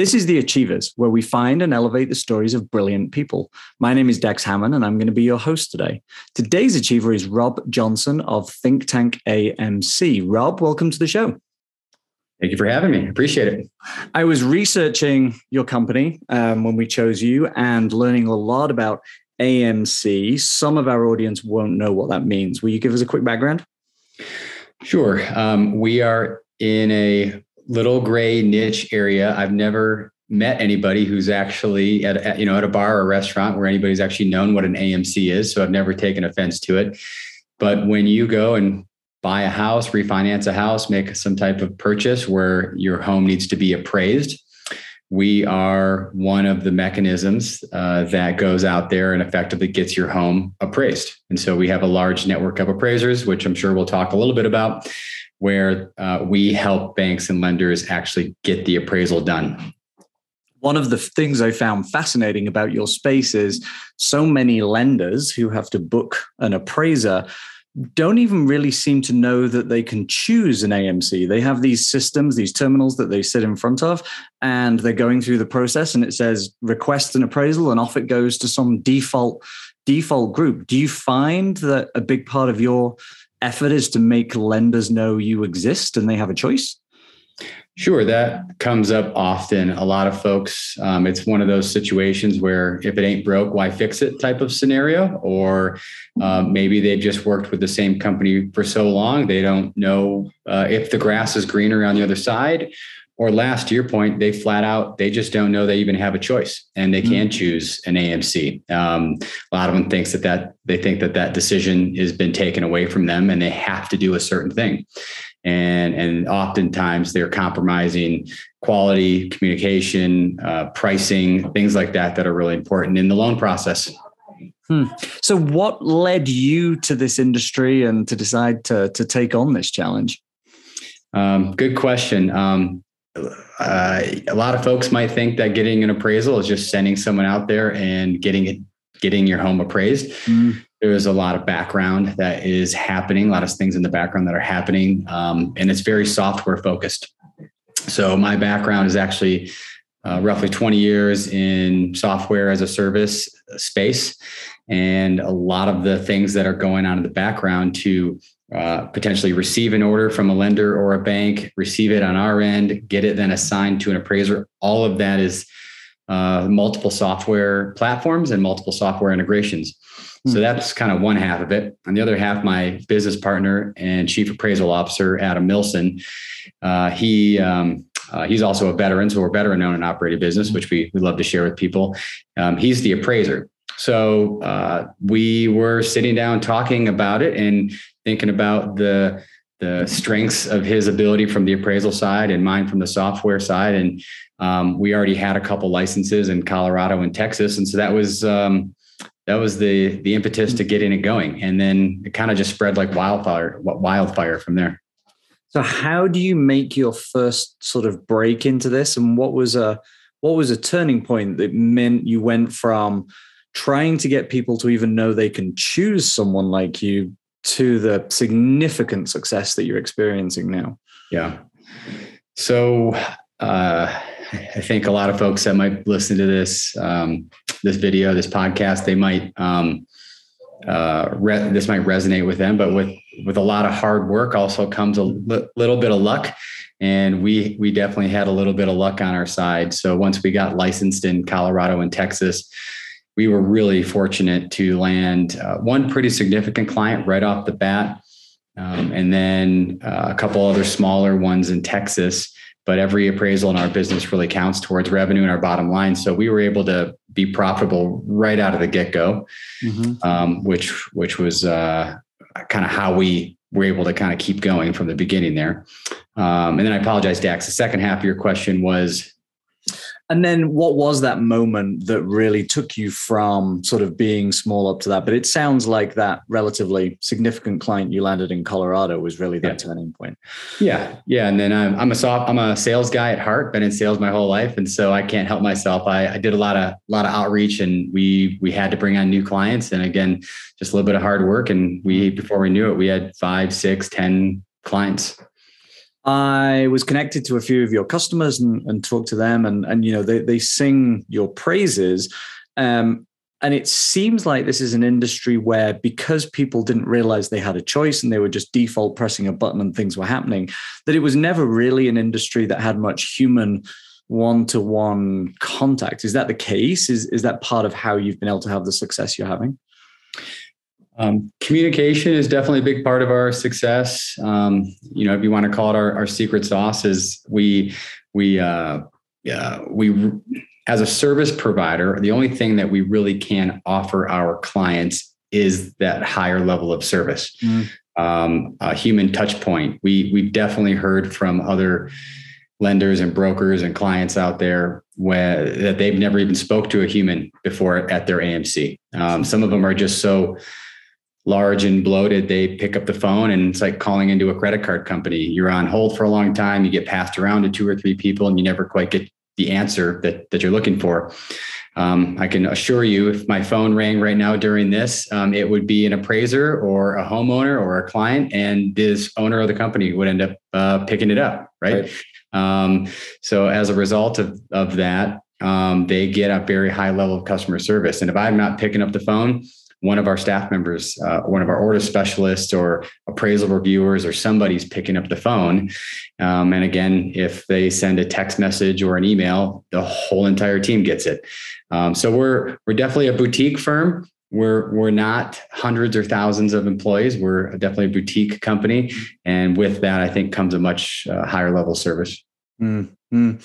This is The Achievers, where we find and elevate the stories of brilliant people. My name is Dax Hammond, and I'm going to be your host today. Today's Achiever is Rob Johnson of Think Tank AMC. Rob, welcome to the show. Thank you for having me. Appreciate it. I was researching your company um, when we chose you and learning a lot about AMC. Some of our audience won't know what that means. Will you give us a quick background? Sure. Um, we are in a little gray niche area. I've never met anybody who's actually at, at, you know at a bar or a restaurant where anybody's actually known what an AMC is. So I've never taken offense to it. But when you go and buy a house, refinance a house, make some type of purchase where your home needs to be appraised, we are one of the mechanisms uh, that goes out there and effectively gets your home appraised. And so we have a large network of appraisers, which I'm sure we'll talk a little bit about where uh, we help banks and lenders actually get the appraisal done. One of the things I found fascinating about your space is so many lenders who have to book an appraiser don't even really seem to know that they can choose an AMC. They have these systems, these terminals that they sit in front of, and they're going through the process and it says request an appraisal and off it goes to some default default group. Do you find that a big part of your effort is to make lenders know you exist and they have a choice? Sure, that comes up often. A lot of folks, um, it's one of those situations where if it ain't broke, why fix it type of scenario. Or um, maybe they've just worked with the same company for so long, they don't know uh, if the grass is greener on the other side. Or last to your point, they flat out, they just don't know they even have a choice and they can mm-hmm. choose an AMC. Um, a lot of them thinks that that they think that that decision has been taken away from them and they have to do a certain thing and and oftentimes they're compromising quality communication uh, pricing things like that that are really important in the loan process hmm. so what led you to this industry and to decide to to take on this challenge um, good question um, uh, a lot of folks might think that getting an appraisal is just sending someone out there and getting it getting your home appraised mm there is a lot of background that is happening, a lot of things in the background that are happening, um, and it's very software focused. So my background is actually uh, roughly 20 years in software as a service space, and a lot of the things that are going on in the background to uh, potentially receive an order from a lender or a bank, receive it on our end, get it then assigned to an appraiser. All of that is uh, multiple software platforms and multiple software integrations. So hmm. that's kind of one half of it. On the other half, my business partner and chief appraisal officer, Adam Millson, uh, he um, uh, he's also a veteran, so we're veteran owned and operated business, which we we love to share with people. Um, he's the appraiser. So uh, we were sitting down talking about it and thinking about the the strengths of his ability from the appraisal side and mine from the software side. And um, we already had a couple licenses in Colorado and Texas, and so that was um, that was the the impetus to getting it going. And then it kind of just spread like wildfire wildfire from there. So how do you make your first sort of break into this? And what was a what was a turning point that meant you went from trying to get people to even know they can choose someone like you to the significant success that you're experiencing now yeah so uh I think a lot of folks that might listen to this um, this video, this podcast, they might um, uh, re- this might resonate with them. But with with a lot of hard work, also comes a li- little bit of luck, and we we definitely had a little bit of luck on our side. So once we got licensed in Colorado and Texas, we were really fortunate to land uh, one pretty significant client right off the bat, um, and then uh, a couple other smaller ones in Texas but every appraisal in our business really counts towards revenue and our bottom line. So we were able to be profitable right out of the get go, mm-hmm. um, which which was uh, kind of how we were able to kind of keep going from the beginning there. Um, and then I apologize, Dax. The second half of your question was and then what was that moment that really took you from sort of being small up to that? But it sounds like that relatively significant client you landed in Colorado was really that yeah. turning point. Yeah. Yeah. And then I'm, I'm a soft, I'm a sales guy at heart, been in sales my whole life. And so I can't help myself. I, I did a lot of, a lot of outreach and we, we had to bring on new clients. And again, just a little bit of hard work. And we, before we knew it, we had five, six, ten clients. I was connected to a few of your customers and, and talked to them, and and you know they they sing your praises. Um, and it seems like this is an industry where because people didn't realize they had a choice and they were just default pressing a button and things were happening, that it was never really an industry that had much human one-to-one contact. Is that the case? Is is that part of how you've been able to have the success you're having? Um, communication is definitely a big part of our success. Um, you know, if you want to call it our, our secret sauce, is we we uh, yeah, we as a service provider, the only thing that we really can offer our clients is that higher level of service, mm. um, a human touch point. We we definitely heard from other lenders and brokers and clients out there where that they've never even spoke to a human before at their AMC. Um, some of them are just so large and bloated, they pick up the phone and it's like calling into a credit card company. You're on hold for a long time, you get passed around to two or three people, and you never quite get the answer that, that you're looking for. Um, I can assure you, if my phone rang right now during this, um, it would be an appraiser or a homeowner or a client, and this owner of the company would end up uh, picking it up, right? right. Um, so as a result of, of that, um, they get a very high level of customer service. And if I'm not picking up the phone, one of our staff members, uh, one of our order specialists or appraisal reviewers or somebody's picking up the phone. Um, and again, if they send a text message or an email, the whole entire team gets it. Um, so we're we're definitely a boutique firm. We're we're not hundreds or thousands of employees. We're definitely a boutique company, and with that, I think comes a much uh, higher level service. Mm-hmm.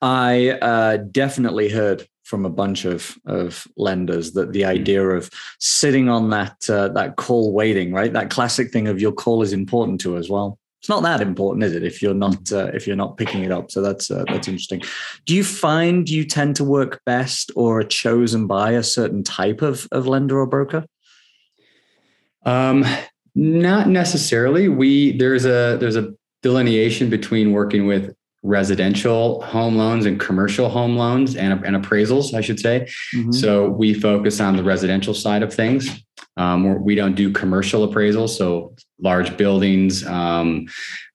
I uh, definitely heard from a bunch of of lenders that the idea of sitting on that uh, that call waiting, right? That classic thing of your call is important to us well. It's not that important, is it? If you're not uh, if you're not picking it up, so that's uh, that's interesting. Do you find you tend to work best or are chosen by a certain type of of lender or broker? Um, not necessarily. We there's a there's a delineation between working with residential home loans and commercial home loans and, and appraisals, I should say. Mm-hmm. So we focus on the residential side of things. Um, we don't do commercial appraisals, so large buildings. Um,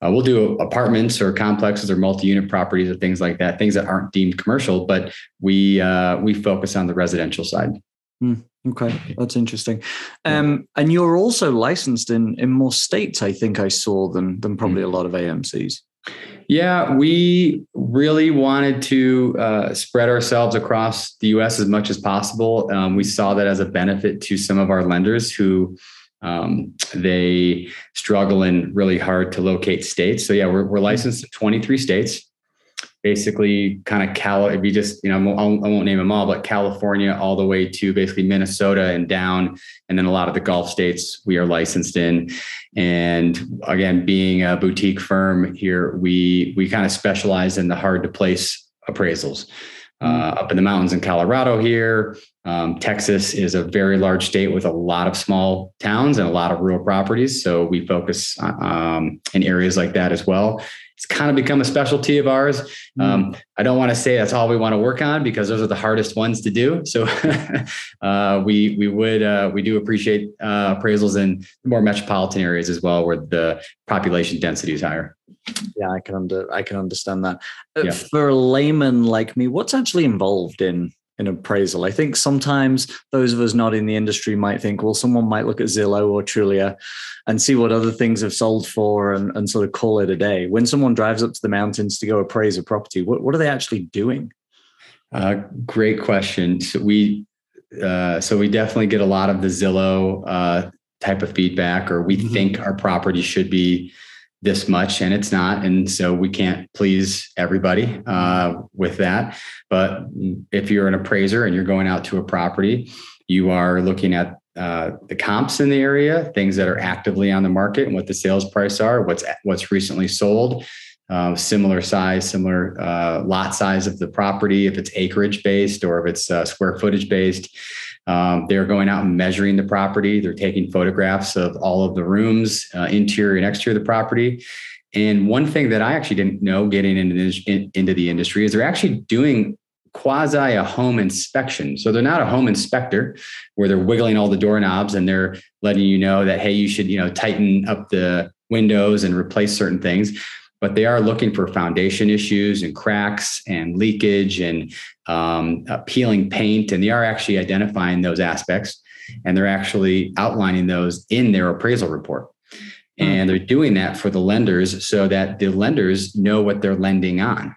uh, we'll do apartments or complexes or multi-unit properties or things like that, things that aren't deemed commercial, but we uh, we focus on the residential side. Mm, okay, that's interesting. Um, and you're also licensed in in more states, I think I saw than than probably mm. a lot of AMCs. Yeah, we really wanted to uh, spread ourselves across the US as much as possible. Um, we saw that as a benefit to some of our lenders who um, they struggle and really hard to locate states. So, yeah, we're, we're licensed in 23 states basically kind of Cal. If you just, you know, I won't name them all, but California all the way to basically Minnesota and down, and then a lot of the Gulf states we are licensed in. And again, being a boutique firm here, we we kind of specialize in the hard to place appraisals. Uh, mm. up in the mountains in Colorado here. Um, Texas is a very large state with a lot of small towns and a lot of rural properties. So we focus um, in areas like that as well it's kind of become a specialty of ours. Mm. Um, I don't want to say that's all we want to work on because those are the hardest ones to do. So uh, we we would uh, we do appreciate uh, appraisals in more metropolitan areas as well, where the population density is higher. Yeah, I can under I can understand that. Uh, yeah. For a layman like me, what's actually involved in in appraisal. I think sometimes those of us not in the industry might think, well, someone might look at Zillow or Trulia and see what other things have sold for and, and sort of call it a day. When someone drives up to the mountains to go appraise a property, what, what are they actually doing? Uh, great question. So we uh, so we definitely get a lot of the Zillow uh, type of feedback, or we mm-hmm. think our property should be this much and it's not and so we can't please everybody uh, with that. But if you're an appraiser and you're going out to a property you are looking at uh, the comps in the area things that are actively on the market and what the sales price are what's what's recently sold uh, similar size similar uh, lot size of the property if it's acreage based or if it's uh, square footage based um, they're going out and measuring the property. They're taking photographs of all of the rooms, uh, interior and exterior of the property. And one thing that I actually didn't know getting into this, in, into the industry is they're actually doing quasi a home inspection. So they're not a home inspector where they're wiggling all the doorknobs and they're letting you know that hey, you should you know tighten up the windows and replace certain things. But they are looking for foundation issues and cracks and leakage and um, uh, peeling paint. And they are actually identifying those aspects and they're actually outlining those in their appraisal report. Hmm. And they're doing that for the lenders so that the lenders know what they're lending on.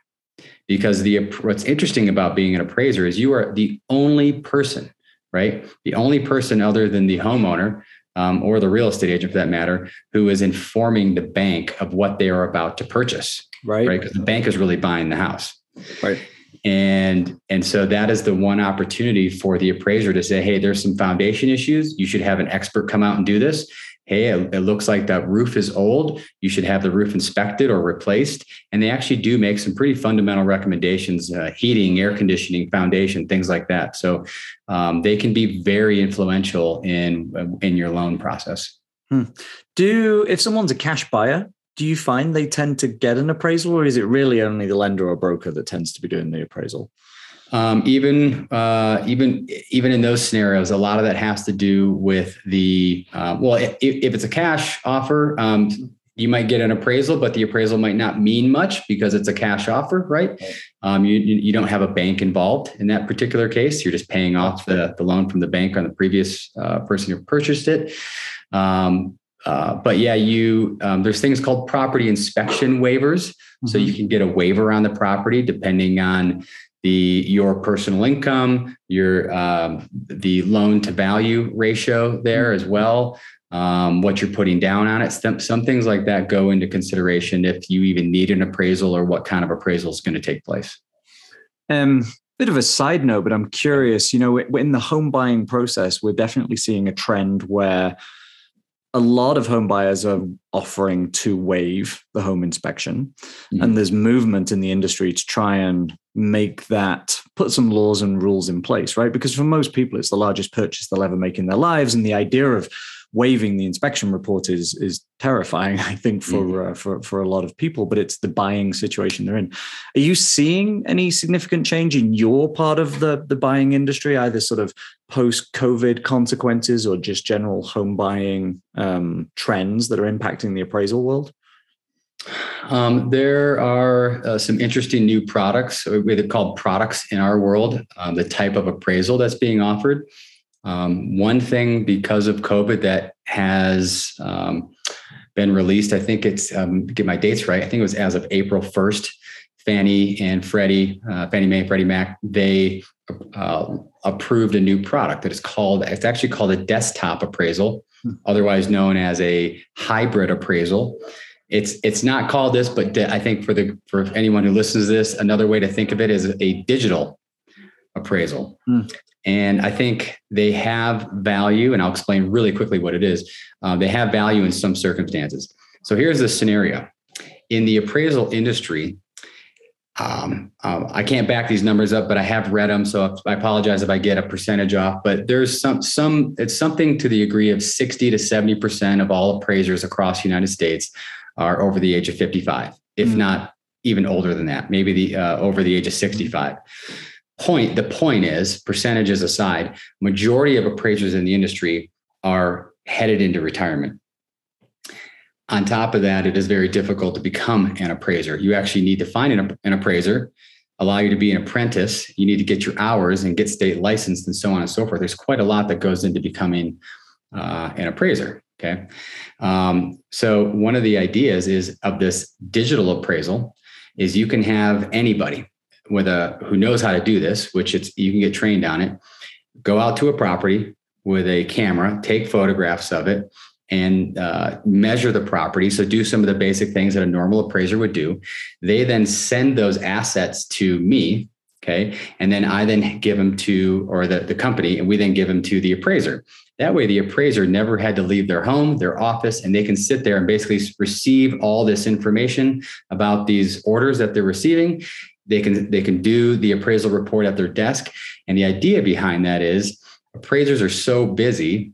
Because the what's interesting about being an appraiser is you are the only person, right? The only person other than the homeowner um, or the real estate agent for that matter, who is informing the bank of what they are about to purchase. Right. Right. Because the bank is really buying the house. Right. And and so that is the one opportunity for the appraiser to say, hey, there's some foundation issues. You should have an expert come out and do this hey, it, looks like that roof is old. You should have the roof inspected or replaced. And they actually do make some pretty fundamental recommendations uh, heating, air conditioning, foundation, things like that. So um, they can be very influential in, in your loan process. Hmm. Do, if someone's a cash buyer, do you find they tend to get an appraisal or is it really only the lender or broker that tends to be doing the appraisal? Um, even uh, even even in those scenarios, a lot of that has to do with the uh, well. If, if, it's a cash offer, um, you might get an appraisal, but the appraisal might not mean much because it's a cash offer, right? Um, you you don't have a bank involved in that particular case. You're just paying off the the loan from the bank on the previous uh, person who purchased it. Um, uh, but yeah, you um, there's things called property inspection waivers, mm-hmm. so you can get a waiver on the property depending on the your personal income, your um, the loan to value ratio there as well, um, what you're putting down on it. Some, some things like that go into consideration if you even need an appraisal or what kind of appraisal is going to take place. Um, bit of a side note, but I'm curious. You know, in the home buying process, we're definitely seeing a trend where a lot of home buyers are offering to waive the home inspection. Mm-hmm. and there's movement in the industry to try and make that put some laws and rules in place right? Because for most people it's the largest purchase they'll ever make in their lives. And the idea of waiving the inspection report is is terrifying i think for mm. uh, for for a lot of people but it's the buying situation they're in are you seeing any significant change in your part of the the buying industry either sort of post covid consequences or just general home buying um, trends that are impacting the appraisal world um, there are uh, some interesting new products, we called products in our world, um, the type of appraisal that's being offered. Um, one thing because of COVID that has um, been released, I think it's um, get my dates right. I think it was as of April first. Fannie and Freddie, uh, Fannie Mae, Freddie Mac, they uh, approved a new product that is called. It's actually called a desktop appraisal, hmm. otherwise known as a hybrid appraisal. It's it's not called this, but I think for the for anyone who listens to this, another way to think of it is a digital appraisal. Hmm. And I think they have value, and I'll explain really quickly what it is. Uh, they have value in some circumstances. So here's the scenario in the appraisal industry. Um, uh, I can't back these numbers up, but I have read them, so I apologize if I get a percentage off. But there's some some it's something to the degree of 60 to 70 percent of all appraisers across the United States are over the age of 55, if mm-hmm. not even older than that, maybe the uh, over the age of 65 point the point is percentages aside majority of appraisers in the industry are headed into retirement. On top of that it is very difficult to become an appraiser. You actually need to find an, an appraiser allow you to be an apprentice. You need to get your hours and get state licensed and so on and so forth. There's quite a lot that goes into becoming uh, an appraiser okay? Um, so one of the ideas is of this digital appraisal is you can have anybody with a who knows how to do this, which it's you can get trained on it. Go out to a property with a camera, take photographs of it, and uh, measure the property. So do some of the basic things that a normal appraiser would do. They then send those assets to me. Okay. And then I then give them to, or the, the company, and we then give them to the appraiser. That way, the appraiser never had to leave their home, their office, and they can sit there and basically receive all this information about these orders that they're receiving they can they can do the appraisal report at their desk. And the idea behind that is appraisers are so busy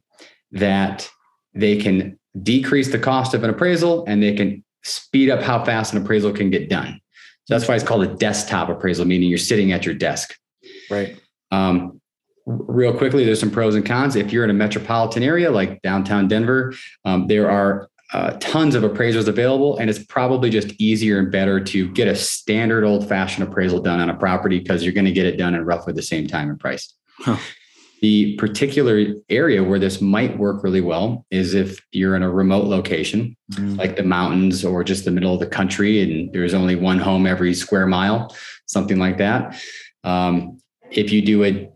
that they can decrease the cost of an appraisal and they can speed up how fast an appraisal can get done. So that's why it's called a desktop appraisal meaning you're sitting at your desk. Right. Um, real quickly there's some pros and cons. If you're in a metropolitan area like downtown denver um, there are uh, tons of appraisers available, and it's probably just easier and better to get a standard old fashioned appraisal done on a property because you're going to get it done in roughly the same time and price. Huh. The particular area where this might work really well is if you're in a remote location, mm. like the mountains or just the middle of the country, and there's only one home every square mile, something like that. Um, if you do a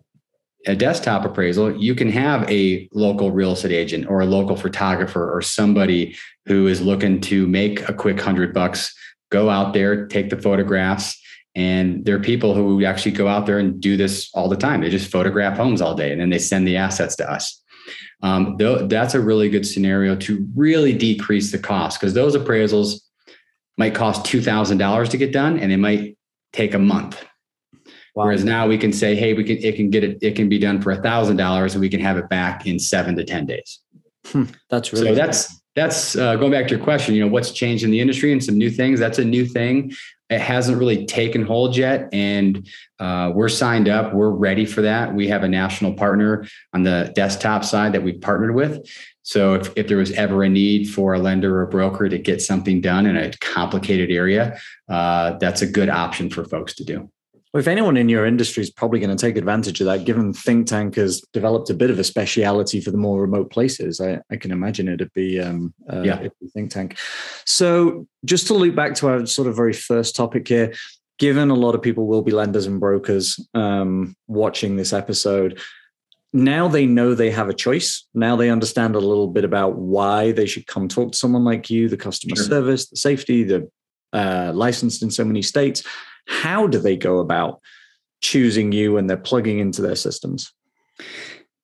a desktop appraisal, you can have a local real estate agent or a local photographer or somebody who is looking to make a quick hundred bucks go out there, take the photographs, and there are people who actually go out there and do this all the time. They just photograph homes all day and then they send the assets to us. Um, that's a really good scenario to really decrease the cost because those appraisals might cost $2,000 to get done and they might take a month. Wow. Whereas now we can say, hey, we can it can get it, it can be done for a thousand dollars and we can have it back in seven to 10 days. Hmm, that's really so that's that's uh, going back to your question, you know, what's changed in the industry and some new things. That's a new thing it hasn't really taken hold yet and uh, we're signed up we're ready for that we have a national partner on the desktop side that we've partnered with so if, if there was ever a need for a lender or broker to get something done in a complicated area uh, that's a good option for folks to do well, if anyone in your industry is probably going to take advantage of that, given Think Tank has developed a bit of a speciality for the more remote places, I, I can imagine it'd be, um, uh, yeah. Think Tank. So, just to loop back to our sort of very first topic here, given a lot of people will be lenders and brokers um, watching this episode, now they know they have a choice. Now they understand a little bit about why they should come talk to someone like you, the customer sure. service, the safety, the uh, licensed in so many states how do they go about choosing you when they're plugging into their systems?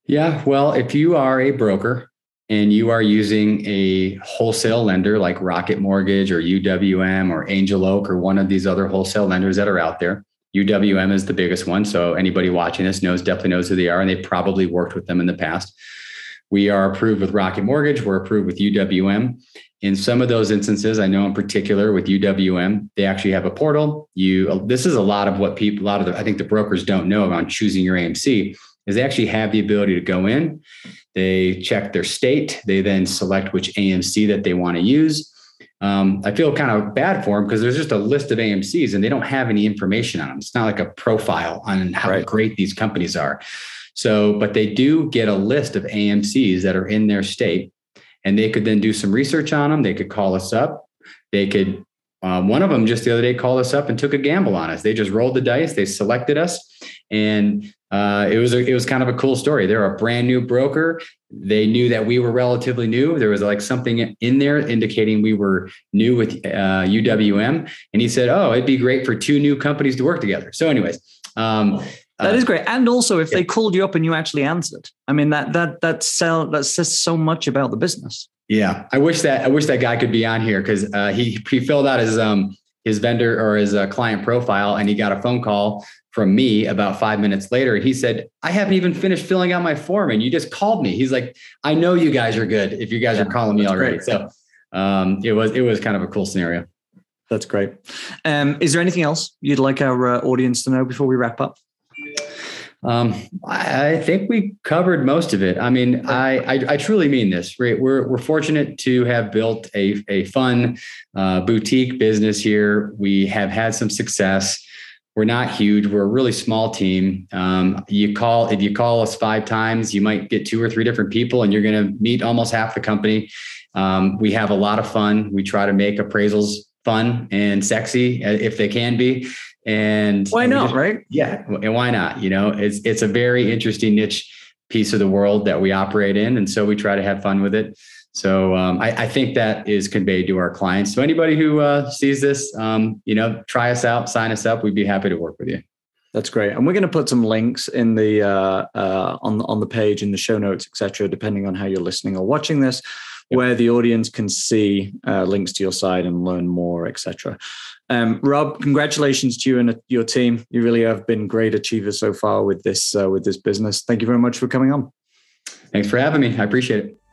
Yeah, well, if you are a broker and you are using a wholesale lender like Rocket Mortgage or UWM or Angel Oak or one of these other wholesale lenders that are out there, UWM is the biggest one. So anybody watching this knows definitely knows who they are, and they probably worked with them in the past. We are approved with Rocket Mortgage. We're approved with UWM. In some of those instances, I know in particular with UWM, they actually have a portal. You this is a lot of what people, a lot of the, I think the brokers don't know on choosing your AMC is they actually have the ability to go in, they check their state, they then select which AMC that they want to use. Um, I feel kind of bad for them because there's just a list of AMCs and they don't have any information on them. It's not like a profile on how right. great these companies are. So, but they do get a list of AMCs that are in their state and they could then do some research on them. They could call us up. They could, um, one of them just the other day called us up and took a gamble on us. They just rolled the dice. They selected us, and uh, it was a, it was kind of a cool story. They're a brand new broker. They knew that we were relatively new. There was like something in there indicating we were new with uh, UWM, and he said, "Oh, it'd be great for two new companies to work together." So, anyways. Um, that uh, is great. And also, if yeah. they called you up and you actually answered, I mean that that that sell that says so much about the business. Yeah, I wish that I wish that guy could be on here because uh, he he filled out his um his vendor or his uh, client profile and he got a phone call from me about five minutes later. He said, "I haven't even finished filling out my form, and you just called me." He's like, "I know you guys are good. If you guys yeah, are calling me already." Great. So um, it was it was kind of a cool scenario. That's great. Um, is there anything else you'd like our uh, audience to know before we wrap up? Um, I think we covered most of it. I mean, I, I, I truly mean this. Right? We're we're fortunate to have built a a fun uh, boutique business here. We have had some success. We're not huge. We're a really small team. Um, you call if you call us five times, you might get two or three different people, and you're going to meet almost half the company. Um, we have a lot of fun. We try to make appraisals fun and sexy uh, if they can be. And why not, just, right? Yeah. And why not? You know, it's it's a very interesting niche piece of the world that we operate in. And so we try to have fun with it. So um, I, I, think that is conveyed to our clients. So anybody who uh, sees this, um, you know, try us out, sign us up. We'd be happy to work with you. That's great, and we're going to put some links in the uh, uh, on on the page in the show notes, etc. Depending on how you're listening or watching this, yep. where the audience can see uh, links to your site and learn more, etc. Um, Rob, congratulations to you and your team. You really have been great achievers so far with this uh, with this business. Thank you very much for coming on. Thanks for having me. I appreciate it.